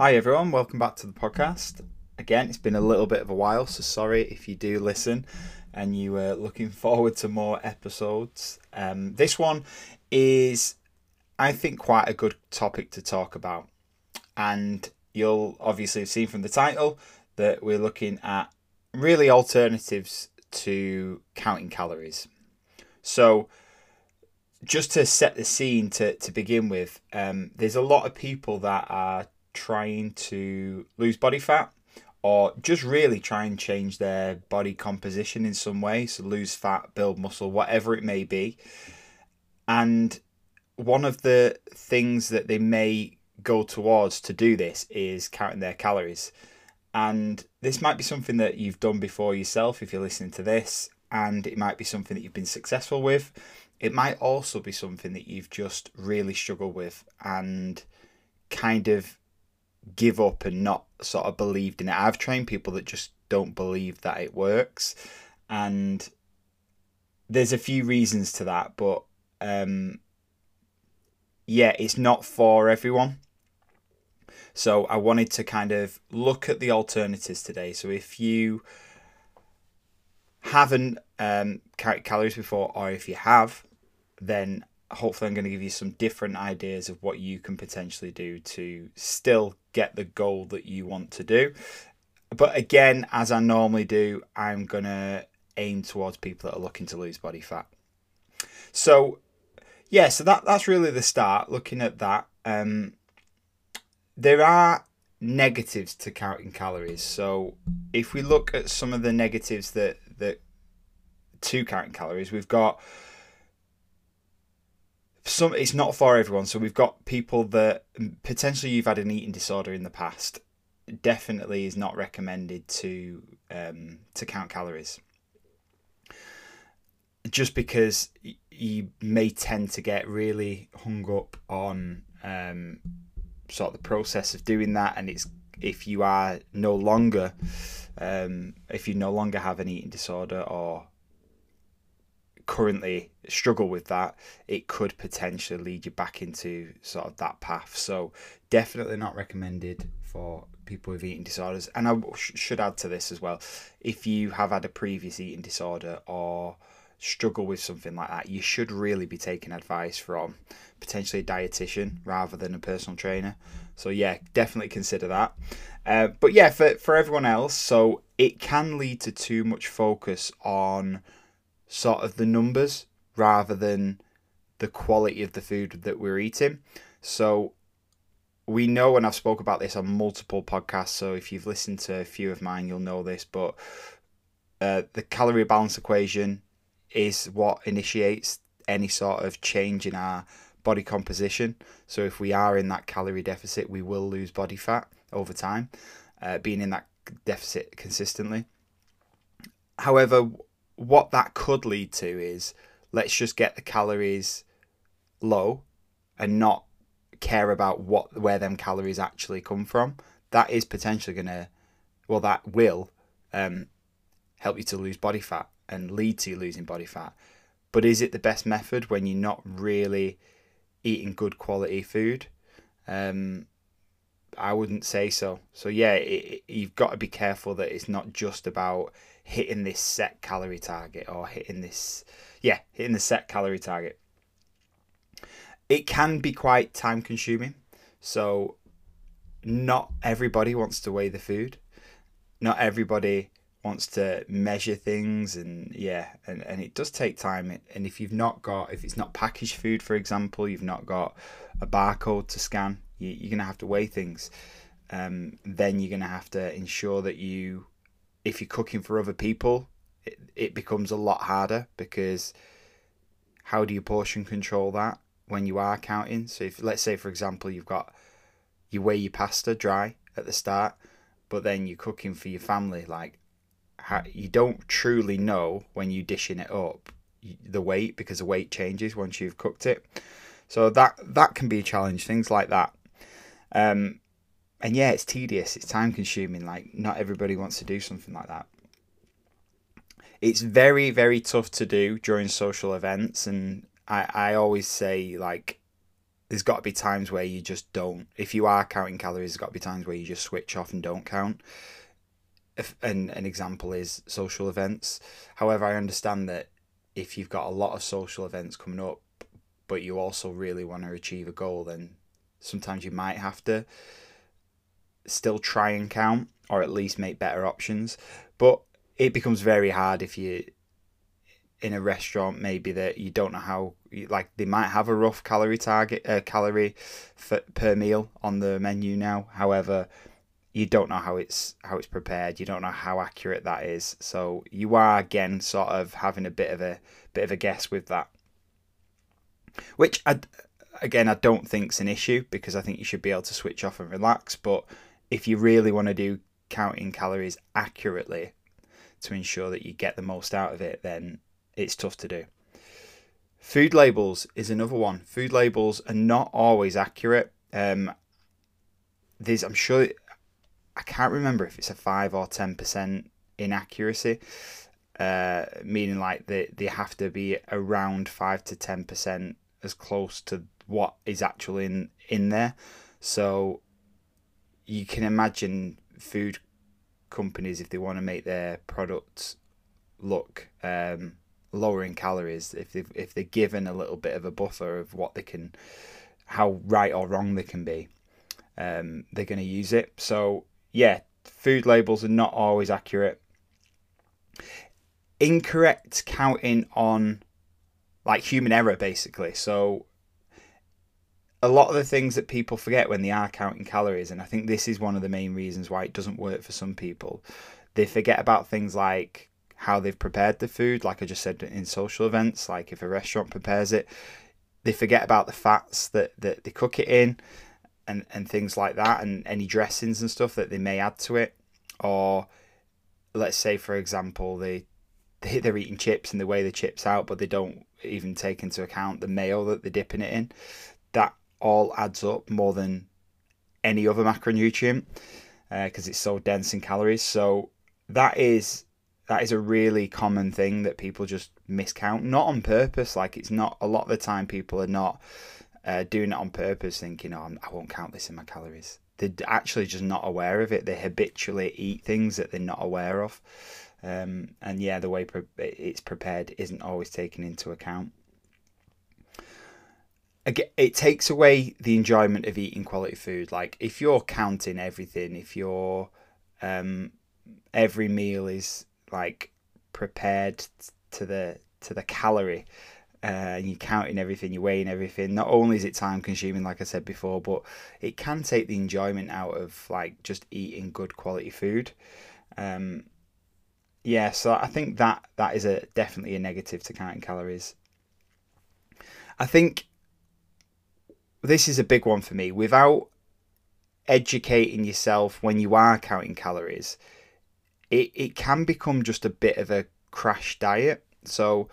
Hi, everyone. Welcome back to the podcast. Again, it's been a little bit of a while, so sorry if you do listen and you are looking forward to more episodes. Um, this one is, I think, quite a good topic to talk about. And you'll obviously have seen from the title that we're looking at really alternatives to counting calories. So, just to set the scene to, to begin with, um, there's a lot of people that are trying to lose body fat or just really try and change their body composition in some way. So lose fat build muscle whatever it may be. And one of the things that they may go towards to do this is counting their calories. And this might be something that you've done before yourself if you're listening to this and it might be something that you've been successful with. It might also be something that you've just really struggled with and kind of give up and not sort of believed in it. I've trained people that just don't believe that it works, and there's a few reasons to that, but um, yeah, it's not for everyone. So I wanted to kind of look at the alternatives today. So if you haven't um, calories before, or if you have, then hopefully I'm going to give you some different ideas of what you can potentially do to still get the goal that you want to do. But again, as I normally do, I'm going to aim towards people that are looking to lose body fat. So, yeah, so that, that's really the start, looking at that. Um, there are negatives to counting calories. So, if we look at some of the negatives that, that to counting calories, we've got some it's not for everyone. So we've got people that potentially you've had an eating disorder in the past. Definitely is not recommended to um, to count calories. Just because you may tend to get really hung up on um, sort of the process of doing that, and it's if you are no longer um, if you no longer have an eating disorder or currently struggle with that, it could potentially lead you back into sort of that path. So, definitely not recommended for people with eating disorders. And I should add to this as well if you have had a previous eating disorder or struggle with something like that, you should really be taking advice from potentially a dietitian rather than a personal trainer. So, yeah, definitely consider that. Uh, but yeah, for, for everyone else, so it can lead to too much focus on sort of the numbers rather than the quality of the food that we're eating. So we know, and I've spoke about this on multiple podcasts. So if you've listened to a few of mine, you'll know this. But uh, the calorie balance equation is what initiates any sort of change in our body composition. So if we are in that calorie deficit, we will lose body fat over time, uh, being in that deficit consistently. However, what that could lead to is let's just get the calories low and not care about what where them calories actually come from. That is potentially gonna well that will um, help you to lose body fat and lead to losing body fat. But is it the best method when you're not really eating good quality food? Um, I wouldn't say so. So yeah, it, you've got to be careful that it's not just about hitting this set calorie target or hitting this, yeah, hitting the set calorie target. It can be quite time consuming. So, not everybody wants to weigh the food. Not everybody wants to measure things and yeah and, and it does take time and if you've not got if it's not packaged food for example you've not got a barcode to scan you, are going to have to weigh things um, then you're going to have to ensure that you if you're cooking for other people, it, it becomes a lot harder because how do you portion control that when you are counting? So if let's say for example you've got you weigh your pasta dry at the start, but then you're cooking for your family, like how, you don't truly know when you're dishing it up the weight because the weight changes once you've cooked it. So that that can be a challenge. Things like that. Um, and yeah, it's tedious, it's time consuming. Like, not everybody wants to do something like that. It's very, very tough to do during social events, and I, I always say, like, there's got to be times where you just don't. If you are counting calories, there's got to be times where you just switch off and don't count. If, and an example is social events. However, I understand that if you've got a lot of social events coming up, but you also really want to achieve a goal, then sometimes you might have to still try and count or at least make better options. But it becomes very hard if you in a restaurant maybe that you don't know how like they might have a rough calorie target uh, calorie for, per meal on the menu now. However you don't know how it's how it's prepared. You don't know how accurate that is. So you are again sort of having a bit of a bit of a guess with that. Which I again I don't think it's an issue because I think you should be able to switch off and relax but if you really want to do counting calories accurately to ensure that you get the most out of it then it's tough to do. Food labels is another one. Food labels are not always accurate. Um, there's, I'm sure, I can't remember if it's a five or ten percent inaccuracy, uh, meaning like they they have to be around five to ten percent as close to what is actually in in there. So you can imagine food companies if they want to make their products look um, lower in calories if they if they're given a little bit of a buffer of what they can how right or wrong they can be um, they're going to use it. So yeah food labels are not always accurate. Incorrect counting on like human error basically. So a lot of the things that people forget when they are counting calories and i think this is one of the main reasons why it doesn't work for some people they forget about things like how they've prepared the food. Like I just said in social events, like if a restaurant prepares it, they forget about the fats that, that they cook it in and, and things like that, and any dressings and stuff that they may add to it. Or let's say, for example, they, they they're eating chips and they weigh the chips out, but they don't even take into account the mayo that they're dipping it in. That all adds up more than any other macronutrient because uh, it's so dense in calories. So that is that is a really common thing that people just miscount, not on purpose. Like it's not a lot of the time people are not uh, doing it on purpose, thinking, "Oh, I won't count this in my calories." They're actually just not aware of it. They habitually eat things that they're not aware of, um, and yeah, the way pre- it's prepared isn't always taken into account. It takes away the enjoyment of eating quality food. Like if you're counting everything, if you're um, every meal is like prepared to the to the calorie uh, and you're counting everything, you're weighing everything. Not only is it time consuming, like I said before, but it can take the enjoyment out of like just eating good quality food. Um, yeah, so I think that that is a definitely a negative to counting calories. I think this is a big one for me. Without educating yourself when you are counting calories, it, it can become just a bit of a crash diet. So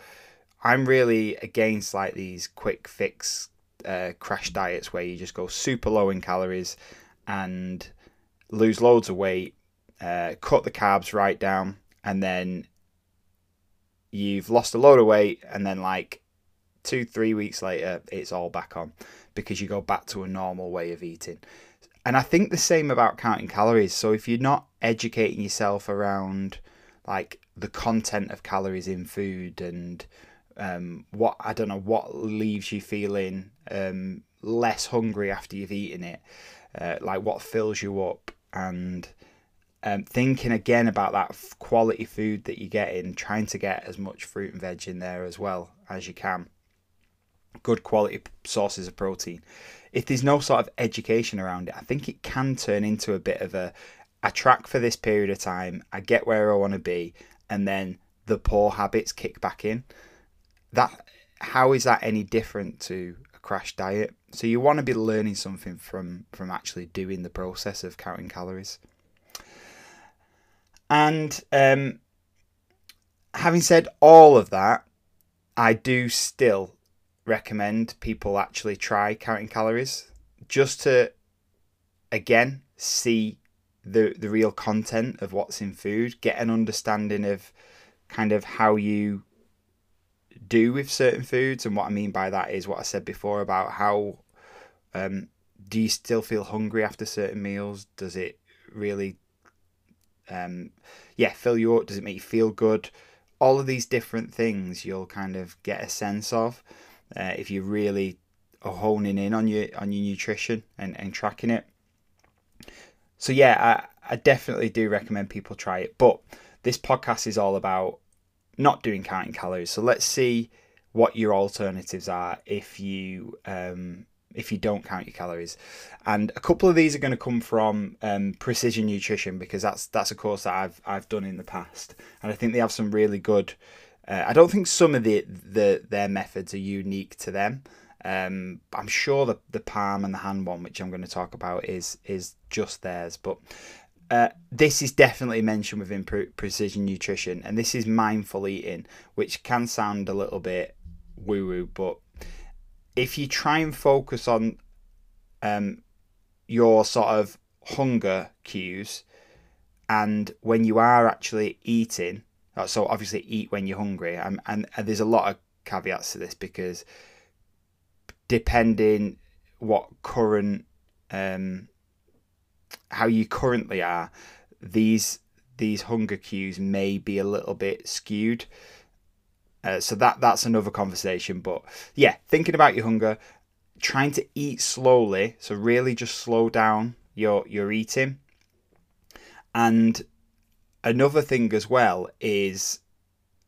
I'm really against like these quick fix uh, crash diets where you just go super low in calories and lose loads of weight, uh, cut the carbs right down, and then you've lost a load of weight, and then like two, three weeks later, it's all back on because you go back to a normal way of eating. And I think the same about counting calories. So if you're not educating yourself around like the content of calories in food and um, what I don't know what leaves you feeling um, less hungry after you've eaten it, uh, like what fills you up, and um, thinking again about that quality food that you're getting, trying to get as much fruit and veg in there as well as you can. Good quality sources of protein if there's no sort of education around it, I think it can turn into a bit of a I track for this period of time, I get where I want to be, and then the poor habits kick back in. That how is that any different to a crash diet? So you want to be learning something from from actually doing the process of counting calories. And um, having said all of that, I do still recommend people actually try counting calories just to again see the the real content of what's in food, get an understanding of kind of how you do with certain foods and what I mean by that is what I said before about how Um, do you still feel hungry after certain meals? Does it really, um, yeah, fill you up? Does it make you feel good? All of these different things you'll kind of get a sense of uh, if you really are honing in on your on your nutrition and, and tracking it. So yeah, I, I definitely do recommend people try it. But this podcast is all about not doing counting calories. So let's see what your alternatives are if you um, if you don't count your calories. And a couple of these are going to come from um, Precision Nutrition because that's that's a course that I've I've done in the past, and I think they have some really good. Uh, I don't think some of the, the their methods are unique to them. Um, I'm sure the the palm and the hand one, which I'm going to talk about, is is just theirs. But uh, this is definitely mentioned within pre- precision nutrition, and this is mindful eating, which can sound a little bit woo woo, but if you try and focus on um, your sort of hunger cues, and when you are actually eating, so obviously eat when you're hungry, and, and, and there's a lot of caveats to this because depending what current um, how you currently are, these these hunger cues may be a little bit skewed. Uh, so that that's another conversation. But yeah, thinking about your hunger, trying to eat slowly. So really, just slow down your your eating. And another thing as well is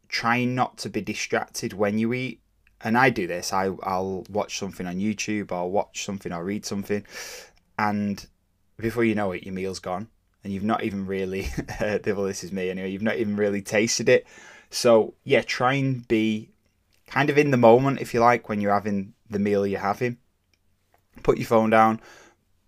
trying not to be distracted when you eat. And I do this. I I'll watch something on YouTube or watch something or read something, and before you know it, your meal's gone, and you've not even really. Uh, well, this is me anyway. You've not even really tasted it. So yeah, try and be kind of in the moment, if you like, when you're having the meal you're having. Put your phone down.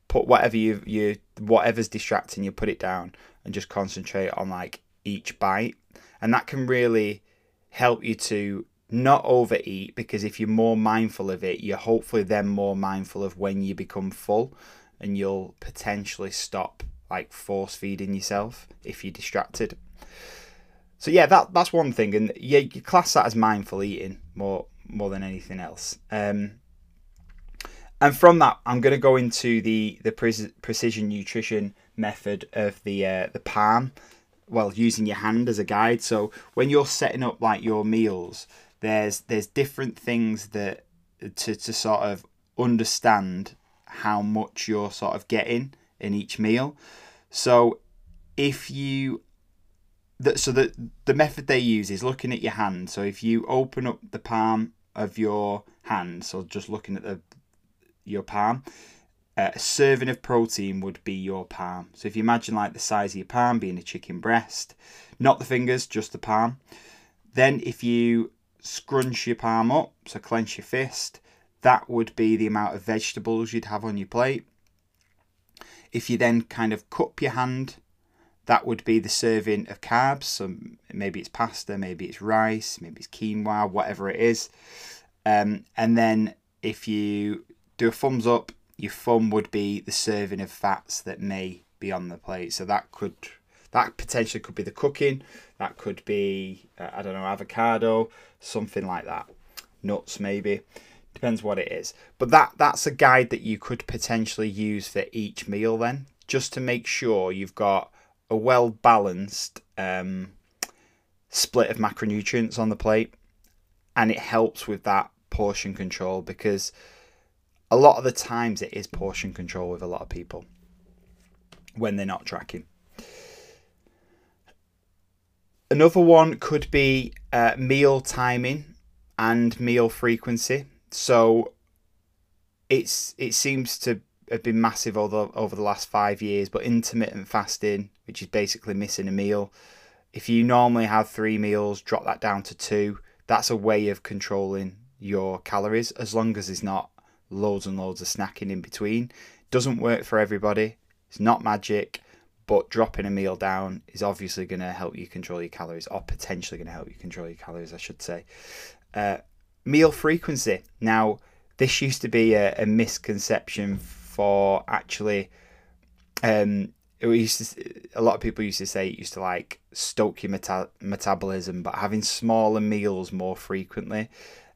Put whatever you you whatever's distracting you, put it down, and just concentrate on like each bite, and that can really help you to not overeat because if you're more mindful of it, you're hopefully then more mindful of when you become full and you'll potentially stop like force feeding yourself if you're distracted. So yeah, that that's one thing, and yeah, you class that as mindful eating more more than anything else. Um, and from that, I'm going to go into the the pre- precision nutrition method of the uh, the palm. Well, using your hand as a guide. So when you're setting up like your meals, there's there's different things that to to sort of understand how much you're sort of getting in each meal. So if you that so the the method they use is looking at your hand. So if you open up the palm of your hand, so just looking at the your palm, uh, a serving of protein would be your palm. So if you imagine like the size of your palm being a chicken breast, not the fingers, just the palm. Then if you scrunch your palm up, so clench your fist, that would be the amount of vegetables you'd have on your plate. If you then kind of cup your hand that would be the serving of carbs. So maybe it's pasta, maybe it's rice, maybe it's quinoa, whatever it is. Um, and then if you do a thumbs up, your thumb would be the serving of fats that may be on the plate. So that could that potentially could be the cooking. That could be uh, I don't know avocado, something like that. Nuts maybe. Depends what it is. But that that's a guide that you could potentially use for each meal then, just to make sure you've got a well balanced um, split of macronutrients on the plate, and it helps with that portion control because a lot of the times it is portion control with a lot of people when they're not tracking. Another one could be uh, meal timing and meal frequency. So it's it seems to have been massive over over the last five years, but intermittent fasting which is basically missing a meal. If you normally have three meals, drop that down to two. That's a way of controlling your calories as long as it's not loads and loads of snacking in between. Doesn't work for everybody. It's not magic, but dropping a meal down is obviously going to help you control your calories, or potentially going to help you control your calories, I should say. Uh, meal frequency. Now, this used to be a, a misconception for actually um, it used to, a lot of people used to say it used to like stoke your meta- metabolism, but having smaller meals more frequently,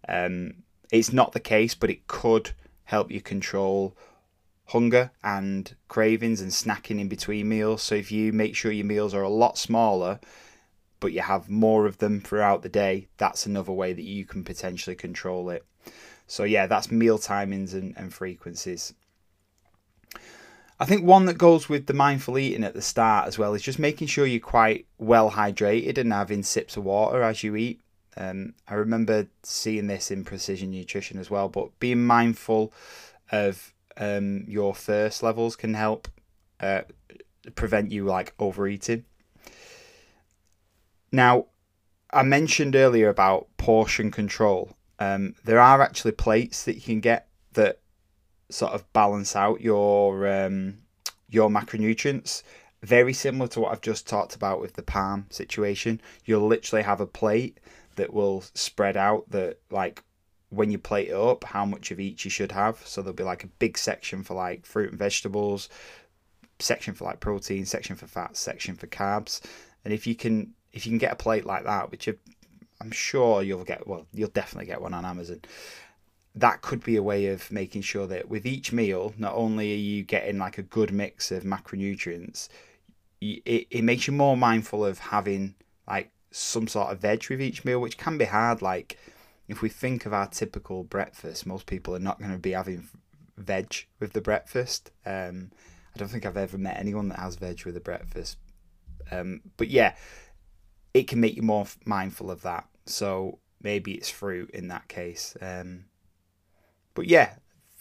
um, it's not the case, but it could help you control hunger and cravings and snacking in between meals. So if you make sure your meals are a lot smaller, but you have more of them throughout the day, that's another way that you can potentially control it. So yeah, that's meal timings and, and frequencies. I think one that goes with the mindful eating at the start as well is just making sure you're quite well hydrated and having sips of water as you eat. Um, I remember seeing this in precision nutrition as well, but being mindful of um, your thirst levels can help uh, prevent you like overeating. Now, I mentioned earlier about portion control. Um, there are actually plates that you can get that sort of balance out your um, your macronutrients. Very similar to what I've just talked about with the palm situation. You'll literally have a plate that will spread out that like when you plate it up how much of each you should have. So there'll be like a big section for like fruit and vegetables, section for like protein, section for fats, section for carbs. And if you can if you can get a plate like that, which I'm sure you'll get well, you'll definitely get one on Amazon. That could be a way of making sure that with each meal, not only are you getting like a good mix of macronutrients, it, it makes you more mindful of having like some sort of veg with each meal, which can be hard. Like if we think of our typical breakfast, most people are not going to be having veg with the breakfast. Um, I don't think I've ever met anyone that has veg with a breakfast. Um, but yeah, it can make you more mindful of that. So maybe it's fruit in that case. Um, but yeah,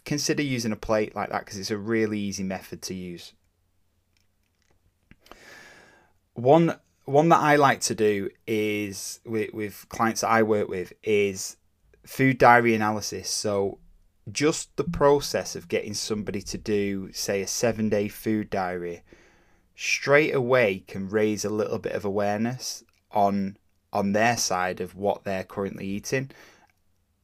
consider using a plate like that because it's a really easy method to use. One one that I like to do is with, with clients that I work with is food diary analysis. So just the process of getting somebody to do, say, a seven day food diary straight away can raise a little bit of awareness on on their side of what they're currently eating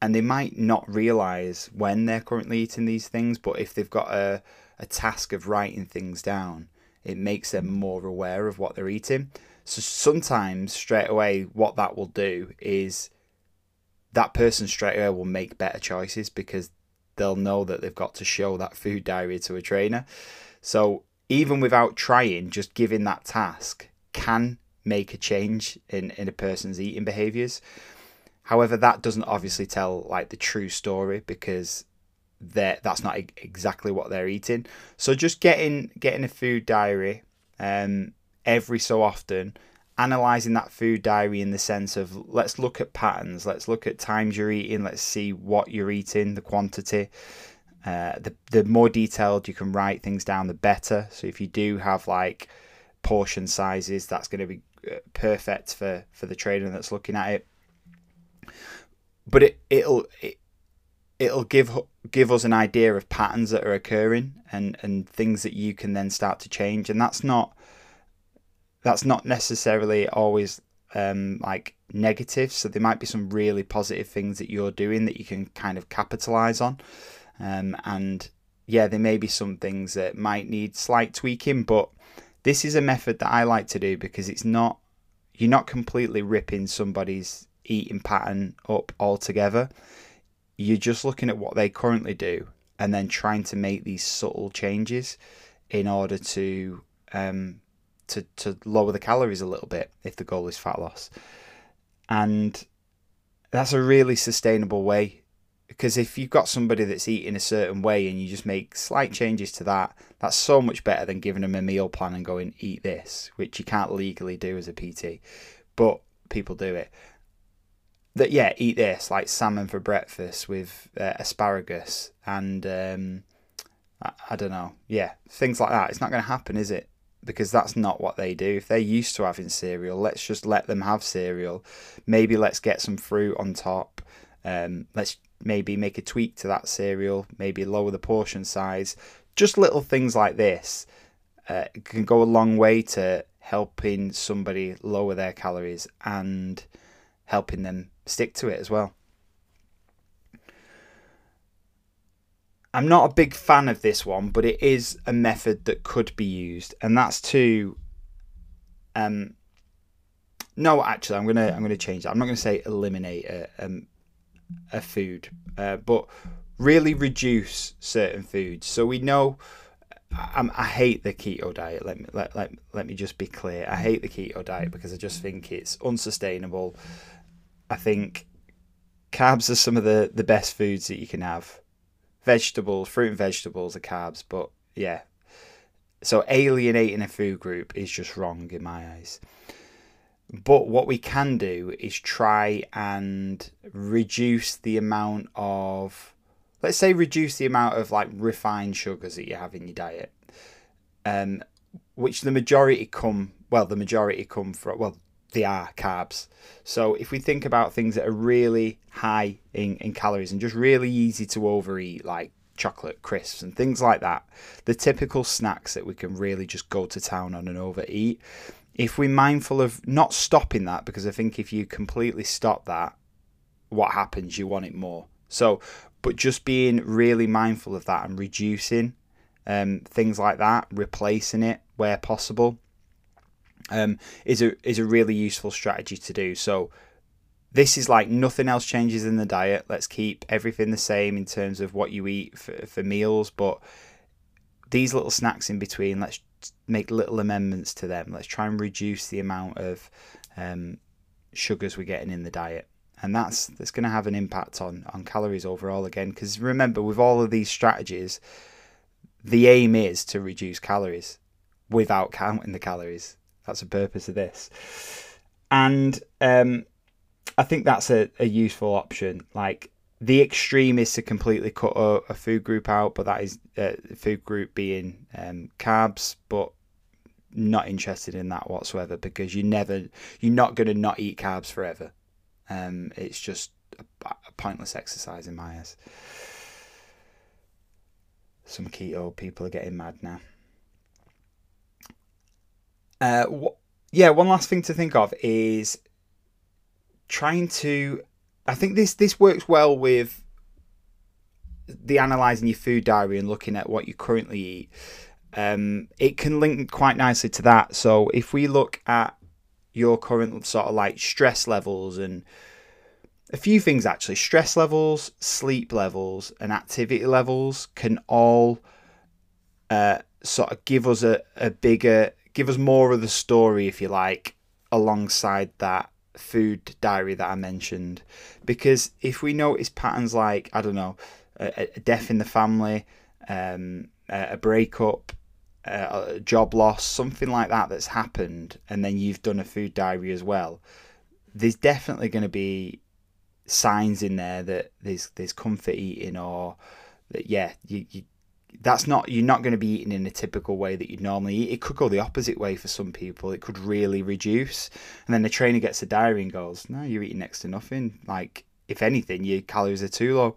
and they might not realize when they're currently eating these things but if they've got a, a task of writing things down it makes them more aware of what they're eating so sometimes straight away what that will do is that person straight away will make better choices because they'll know that they've got to show that food diary to a trainer so even without trying just giving that task can make a change in, in a person's eating behaviors. However, that doesn't obviously tell like the true story because that that's not exactly what they're eating. So just getting getting a food diary um, every so often, analyzing that food diary in the sense of let's look at patterns, let's look at times you're eating, let's see what you're eating, the quantity. Uh, the the more detailed you can write things down, the better. So if you do have like portion sizes, that's going to be perfect for for the trainer that's looking at it. But it it'll it, it'll give give us an idea of patterns that are occurring and and things that you can then start to change and that's not that's not necessarily always um, like negative so there might be some really positive things that you're doing that you can kind of capitalize on um, and yeah there may be some things that might need slight tweaking but this is a method that I like to do because it's not you're not completely ripping somebody's eating pattern up altogether. You're just looking at what they currently do and then trying to make these subtle changes in order to um, to to lower the calories a little bit if the goal is fat loss. And that's a really sustainable way because if you've got somebody that's eating a certain way and you just make slight changes to that, that's so much better than giving them a meal plan and going eat this, which you can't legally do as a PT, but people do it. That yeah, eat this like salmon for breakfast with uh, asparagus and um, I, I don't know, yeah, things like that. It's not going to happen, is it? Because that's not what they do. If they're used to having cereal, let's just let them have cereal. Maybe let's get some fruit on top. Um, let's maybe make a tweak to that cereal, maybe lower the portion size. Just little things like this uh, can go a long way to helping somebody lower their calories and helping them stick to it as well. I'm not a big fan of this one, but it is a method that could be used, and that's to um no actually I'm gonna I'm gonna change that. I'm not gonna say eliminate a, um, a food, uh, but really reduce certain foods. So we know. I, I hate the keto diet. Let me let, let, let me just be clear. I hate the keto diet because I just think it's unsustainable. I think carbs are some of the, the best foods that you can have. Vegetables, fruit and vegetables are carbs, but yeah. So alienating a food group is just wrong in my eyes. But what we can do is try and reduce the amount of, let's say, reduce the amount of like refined sugars that you have in your diet, um, which the majority come, well, the majority come from, well, they are carbs. So if we think about things that are really high in, in calories and just really easy to overeat, like chocolate crisps and things like that, the typical snacks that we can really just go to town on and overeat. If we're mindful of not stopping that, because I think if you completely stop that, what happens? You want it more. So, but just being really mindful of that and reducing um, things like that, replacing it where possible um, is a is a really useful strategy to do. So this is like nothing else changes in the diet. Let's keep everything the same in terms of what you eat for, for meals, but these little snacks in between, let's make little amendments to them. Let's try and reduce the amount of um, sugars we're getting in the diet. And that's that's going to have an impact on, on calories overall again. Because remember, with all of these strategies, the aim is to reduce calories without counting the calories. That's the purpose of this. And um, I think that's a, a useful option. Like the extreme is to completely cut a, a food group out, but that is uh, food group being um, carbs, but not interested in that whatsoever because you never you're not going to not eat carbs forever. Um, it's just a, a pointless exercise in my eyes. Some keto people are getting mad now. Uh, wh- yeah, one last thing to think of is trying to. I think this this works well with the analyzing your food diary and looking at what you currently eat. Um, it can link quite nicely to that. So if we look at your current sort of like stress levels and a few things actually stress levels sleep levels and activity levels can all uh, sort of give us a, a bigger give us more of the story, if you like, alongside that food diary that I mentioned. Because if we notice patterns like, I don't know, a, a death in the family, um, a breakup, a job loss, something like that that's happened, and then you've done a food diary as well, there's definitely going to be signs in there that there's there's comfort eating or that yeah you, you that's not you're not going to be eating in a typical way that you'd normally eat. It could go the opposite way for some people. It could really reduce, and then the trainer gets a diary and goes, "No, you're eating next to nothing. Like if anything, your calories are too low."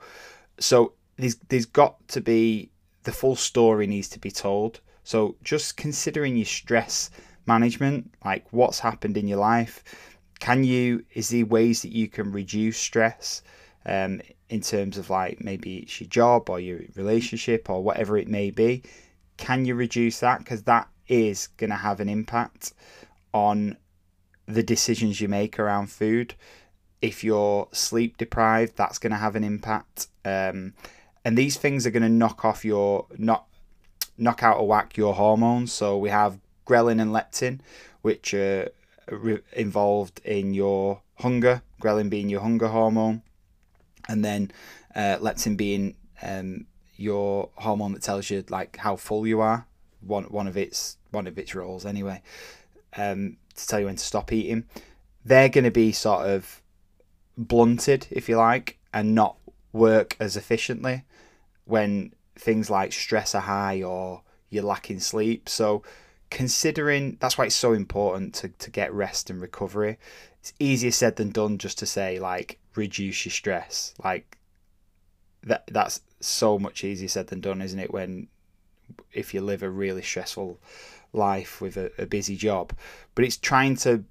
So there's there's got to be the full story needs to be told. So just considering your stress management, like what's happened in your life, can you is there ways that you can reduce stress? Um, in terms of like maybe it's your job or your relationship or whatever it may be. Can you reduce that? Because that is going to have an impact on the decisions you make around food. If you're sleep deprived, that's going to have an impact. Um, and these things are going to knock off your not knock out of whack your hormones. So we have ghrelin and leptin, which are involved in your hunger. Ghrelin being your hunger hormone, and then uh, leptin being um, your hormone that tells you like how full you are. One one of its one of its roles anyway, um, to tell you when to stop eating. They're going to be sort of blunted, if you like, and not work as efficiently when things like stress are high or you're lacking sleep. So considering that's why it's so important to, to get rest and recovery. It's easier said than done just to say like reduce your stress. Like that that's so much easier said than done, isn't it? When if you live a really stressful life with a, a busy job, but it's trying to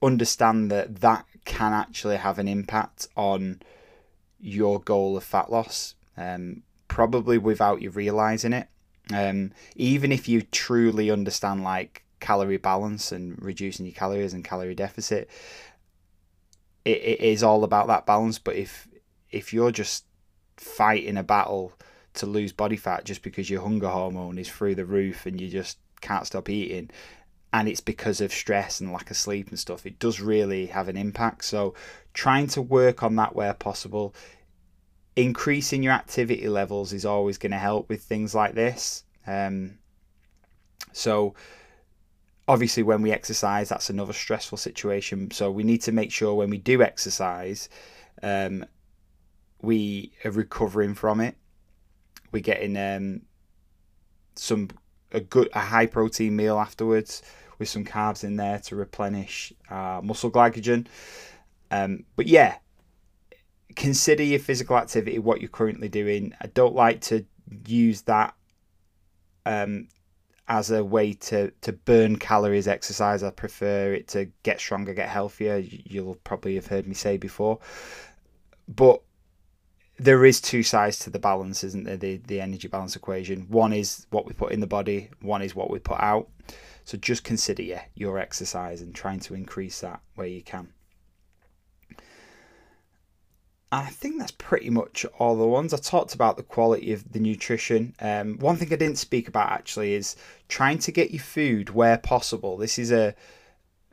understand that that can actually have an impact on your goal of fat loss, um, probably without you realizing it. Um, even if you truly understand like calorie balance and reducing your calories and calorie deficit, it, it is all about that balance. But if if you're just fighting a battle to lose body fat just because your hunger hormone is through the roof and you just can't stop eating and it's because of stress and lack of sleep and stuff it does really have an impact so trying to work on that where possible increasing your activity levels is always going to help with things like this. Um, so obviously when we exercise that's another stressful situation. So we need to make sure when we do exercise um, we are recovering from it. We're getting um, some a good a high protein meal afterwards with some carbs in there to replenish muscle glycogen. Um, but yeah consider your physical activity what you're currently doing. I don't like to use that um, as a way to to burn calories exercise. I prefer it to get stronger get healthier. You'll probably have heard me say before. But there is two sides to the balance isn't there? The the energy balance equation. One is what we put in the body one is what we put out. So just consider yeah, your exercise and trying to increase that where you can I think that's pretty much all the ones. I talked about the quality of the nutrition. Um, one thing I didn't speak about actually is trying to get your food where possible. This is a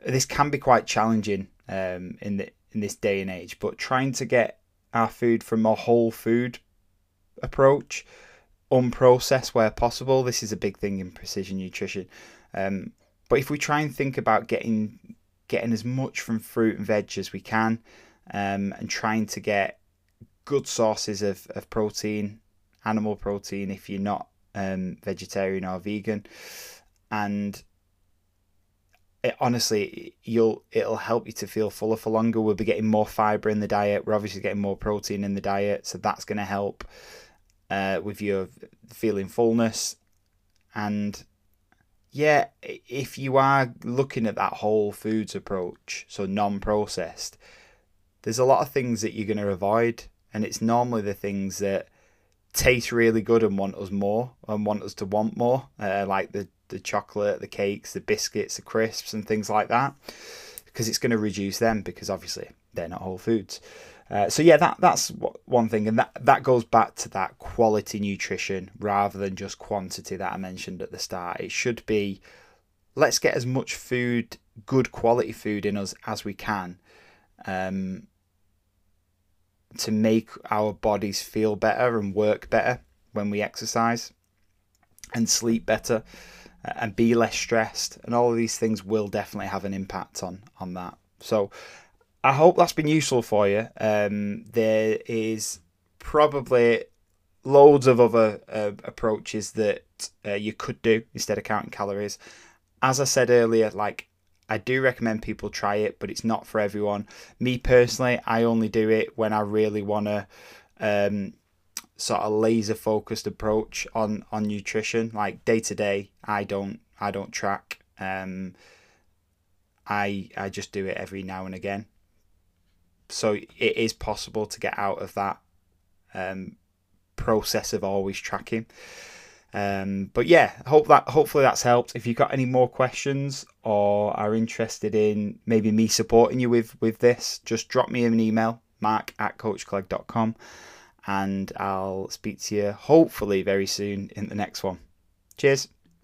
this can be quite challenging um, in the in this day and age, but trying to get our food from a whole food approach, unprocessed where possible. This is a big thing in precision nutrition. Um, but if we try and think about getting getting as much from fruit and veg as we can, um, and trying to get good sources of, of protein, animal protein if you're not um, vegetarian or vegan, and it, honestly, you'll it'll help you to feel fuller for longer. We'll be getting more fiber in the diet. We're obviously getting more protein in the diet, so that's going to help uh, with your feeling fullness. And yeah, if you are looking at that whole foods approach, so non-processed, there's a lot of things that you're going to avoid, and it's normally the things that taste really good and want us more and want us to want more, uh, like the the chocolate, the cakes, the biscuits, the crisps, and things like that, because it's going to reduce them because obviously they're not whole foods. Uh, so yeah, that that's one thing, and that that goes back to that quality nutrition rather than just quantity that I mentioned at the start. It should be let's get as much food, good quality food in us as we can, um, to make our bodies feel better and work better when we exercise and sleep better uh, and be less stressed and all of these things will definitely have an impact on on that. So i hope that's been useful for you. Um, there is probably loads of other uh, approaches that uh, you could do instead of counting calories. As i said earlier like I do recommend people try it, but it's not for everyone. Me personally, I only do it when I really want to um, sort of laser focused approach on on nutrition. Like day to day, I don't I don't track. Um, I I just do it every now and again. So it is possible to get out of that um, process of always tracking. Um, but yeah, hope that hopefully that's helped. If you've got any more questions or are interested in maybe me supporting you with with this, just drop me an email, mark at coachclegg.com, and I'll speak to you hopefully very soon in the next one. Cheers.